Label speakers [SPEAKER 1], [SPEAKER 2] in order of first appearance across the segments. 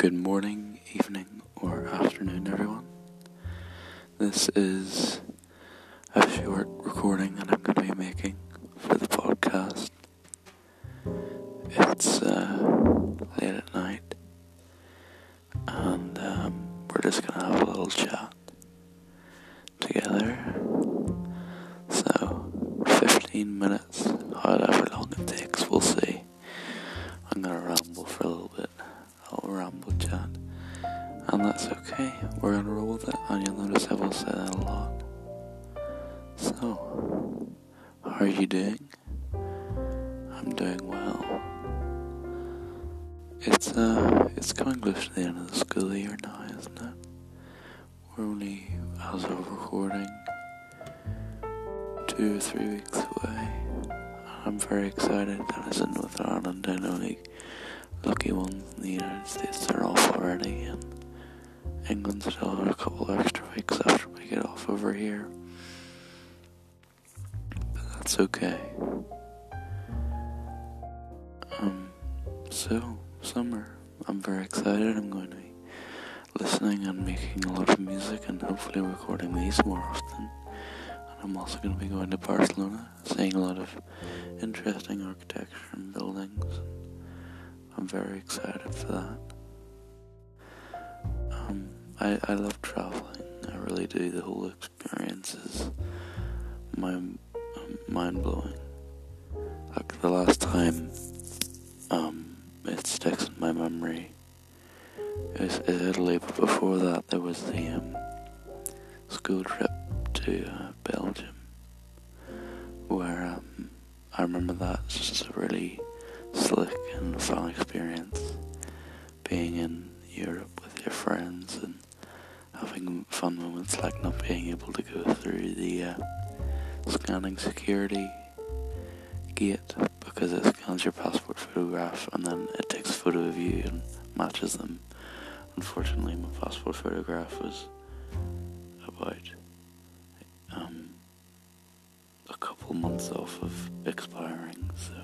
[SPEAKER 1] Good morning, evening, or afternoon, everyone. This is a short recording that I'm going to be making for the podcast. It's uh, late at night, and um, we're just going to have a little chat together. So, 15 minutes, however long it takes, we'll see. That's okay. We're gonna roll with it, and you'll notice I will say that a lot. So, how are you doing? I'm doing well. It's uh, it's coming close to the end of the school year now, isn't it? We're only, as of recording, two or three weeks away. I'm very excited that it's in Northern Ireland. I know the lucky ones in the United States are off already, and England still have a couple extra weeks after we get off over here. But that's okay. Um, so, summer. I'm very excited. I'm going to be listening and making a lot of music and hopefully recording these more often. And I'm also going to be going to Barcelona, seeing a lot of interesting architecture and buildings. I'm very excited for that. I, I love traveling. I really do. The whole experience is mind, mind blowing. Like the last time um, it sticks in my memory is, Italy, but before that there was the um, school trip to uh, Belgium where um, I remember that it's just a really slick and fun experience being in Europe with your friends fun moments like not being able to go through the uh, scanning security gate because it scans your passport photograph and then it takes a photo of you and matches them. Unfortunately, my passport photograph was about um, a couple months off of expiring, so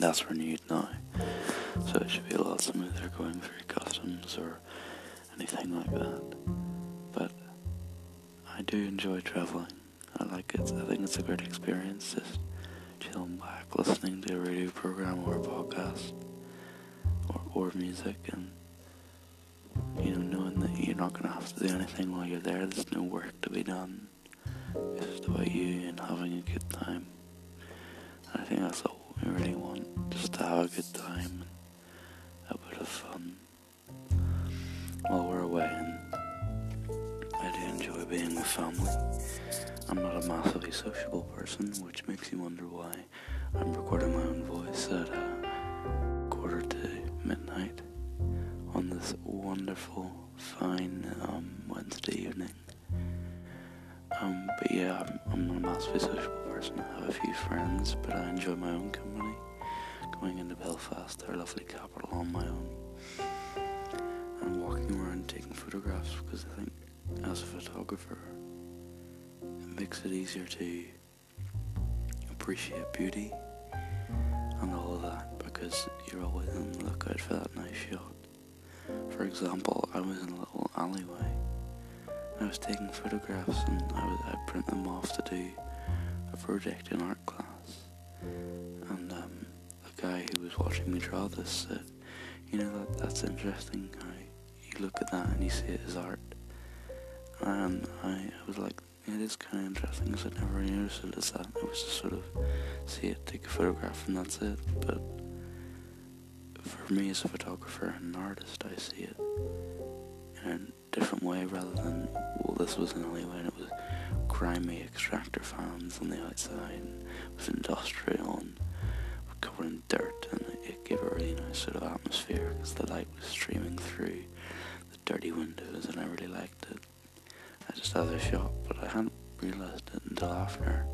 [SPEAKER 1] that's renewed now. So it should be a lot smoother going through customs or anything like that. But I do enjoy traveling. I like it. I think it's a great experience just chilling back, listening to a radio program or a podcast or, or music and you know, knowing that you're not going to have to do anything while you're there. There's no work to be done. It's just about you and having a good time. And I think that's all we really want, just to have a good time and a bit of fun being with family. I'm not a massively sociable person, which makes you wonder why I'm recording my own voice at uh, quarter to midnight on this wonderful, fine um, Wednesday evening. Um, but yeah, I'm, I'm not a massively sociable person. I have a few friends, but I enjoy my own company. Going into Belfast, our lovely capital, on my own, and walking around taking photographs because I think, as a photographer, it makes it easier to appreciate beauty and all of that because you're always on the lookout for that nice shot. For example, I was in a little alleyway. I was taking photographs and I was I print them off to do a project in art class. And um, the guy who was watching me draw this said, "You know that that's interesting. How you look at that and you see it as art." And I, I was like, "It is kind of interesting because I never really noticed it as that. It was just sort of see it, take a photograph, and that's it." But for me as a photographer and an artist, I see it in a different way rather than, well, this was an alleyway and it was grimy extractor fans on the outside and it was industrial and covered in dirt and it gave a really nice sort of atmosphere because the light was streaming through the dirty windows and I really liked it. I just had a shot, but I hadn't realised it until after.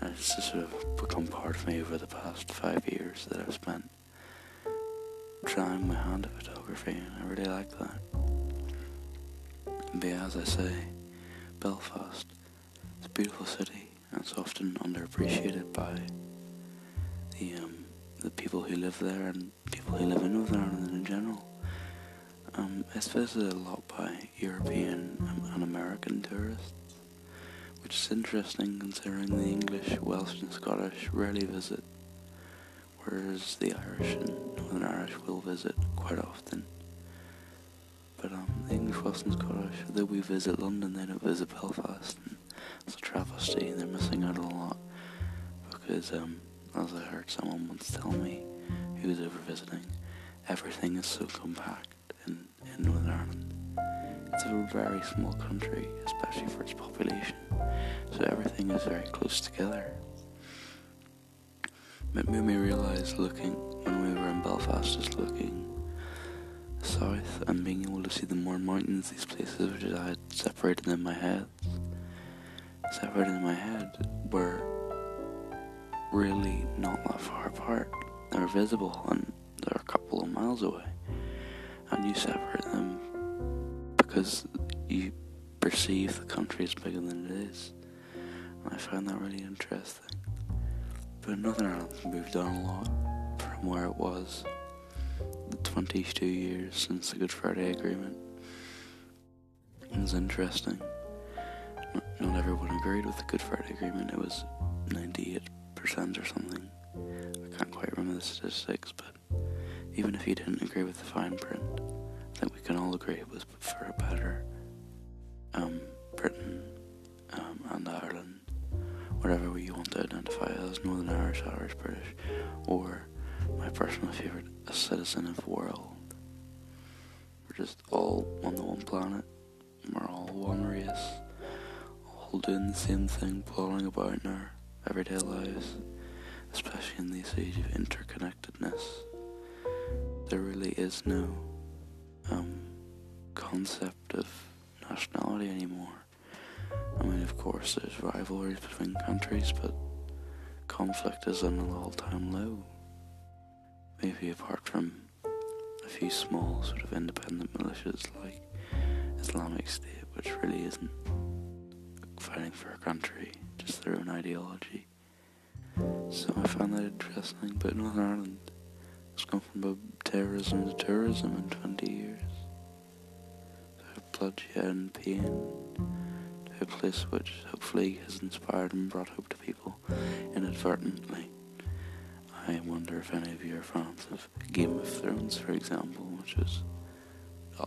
[SPEAKER 1] And it's just sort of become part of me over the past five years that I've spent trying my hand at photography, and I really like that. But as I say, Belfast, it's a beautiful city, and it's often underappreciated by the um, the people who live there and people who live in Northern Ireland in general. Um, it's visited a lot by European American tourists, which is interesting considering the English, Welsh, and Scottish rarely visit, whereas the Irish and Northern Irish will visit quite often. But um, the English, Welsh, and Scottish, though we visit London, they don't visit Belfast, and it's a travesty, and they're missing out a lot because, um, as I heard someone once tell me who was over visiting, everything is so compact in, in Northern Ireland. It's a very small country, especially for its population, so everything is very close together. It made me realise looking when we were in Belfast, just looking south and being able to see the Mourne mountains, these places which I had separated in my head, separated in my head, were really not that far apart. They were visible and they're a couple of miles away and you separate because you perceive the country as bigger than it is. And I find that really interesting. But Northern Ireland's moved on a lot from where it was the 22 years since the Good Friday Agreement. It was interesting. Not everyone agreed with the Good Friday Agreement. It was 98% or something. I can't quite remember the statistics, but even if you didn't agree with the fine print, I think we can all agree it was for a better um, Britain um, and Ireland, whatever you want to identify as Northern Irish, Irish, British, or my personal favourite, a citizen of the world. We're just all on the one planet, we're all one race, all doing the same thing, plodding about in our everyday lives, especially in this age of interconnectedness. There really is no um, concept of nationality anymore. I mean, of course, there's rivalries between countries, but conflict is on an all-time low. Maybe apart from a few small sort of independent militias like Islamic State, which really isn't fighting for a country, just their own ideology. So I find that interesting, but Northern Ireland has gone from terrorism to tourism in 20 years. To bloodshed and pain. To a place which hopefully has inspired and brought hope to people inadvertently. I wonder if any of you are fans of Game of Thrones, for example, which was, uh,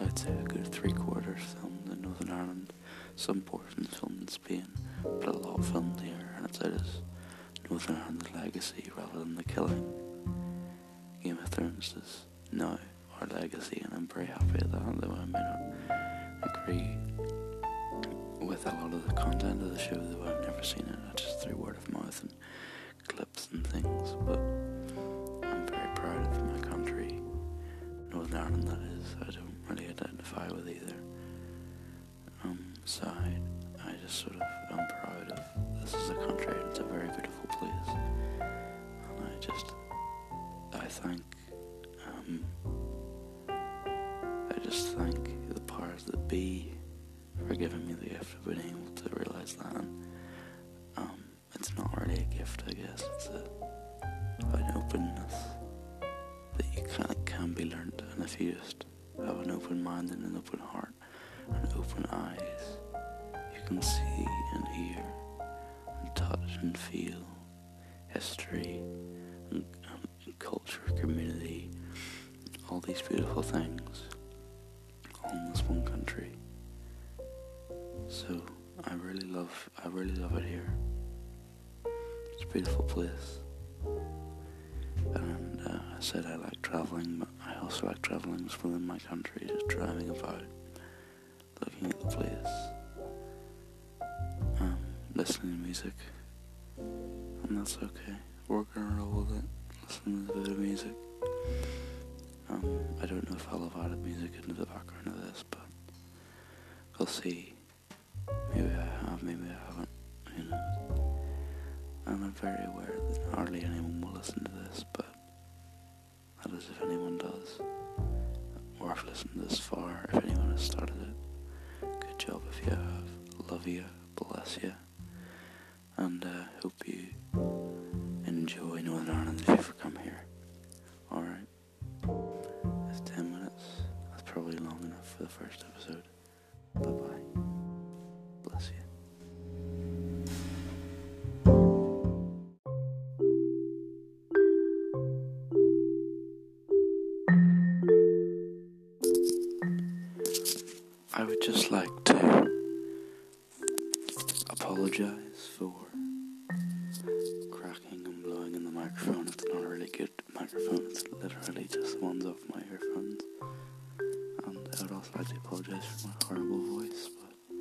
[SPEAKER 1] I'd say, a good three quarters filmed in Northern Ireland, some portions filmed in Spain, but a lot filmed here, and it's out as Northern Ireland's legacy rather than the killing. Game of Thrones is now our legacy, and I'm very happy with that, though I may not agree with a lot of the content of the show, though I've never seen it, I just through word of mouth and clips and things, but I'm very proud of my country, Northern Ireland that is, I don't really identify with either. Um, side, I just sort of, I'm proud of, this is a country, and it's a very beautiful place, and I just I thank, um, I just thank the powers that be for giving me the gift of being able to realize that. Um, it's not really a gift, I guess. It's a, an openness that you can can be learned, and if you just have an open mind and an open heart and open eyes, you can see and hear and touch and feel these beautiful things, all in this one country. So I really love, I really love it here. It's a beautiful place. And uh, I said I like traveling, but I also like traveling within my country, just driving about, looking at the place, um, listening to music, and that's okay. We're gonna roll with it listen to a bit of music. Um, I don't know if I'll have added music into the background of this, but we'll see. Maybe I have, maybe I haven't. Who knows? I'm very aware that hardly anyone will listen to this, but that is if anyone does. Or if listened this far, if anyone has started it. Good job if you have. Love you, bless you, and uh, hope you first episode. Bye bye. Bless you. I would just like to apologize for cracking and blowing in the microphone. It's not a really good microphone, it's literally just the ones off my earphones. And I to apologize for my horrible voice, but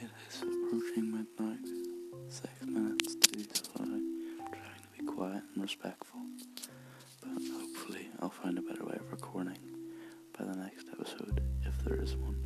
[SPEAKER 1] it is approaching midnight, six minutes to, so I'm trying to be quiet and respectful. But hopefully, I'll find a better way of recording by the next episode, if there is one.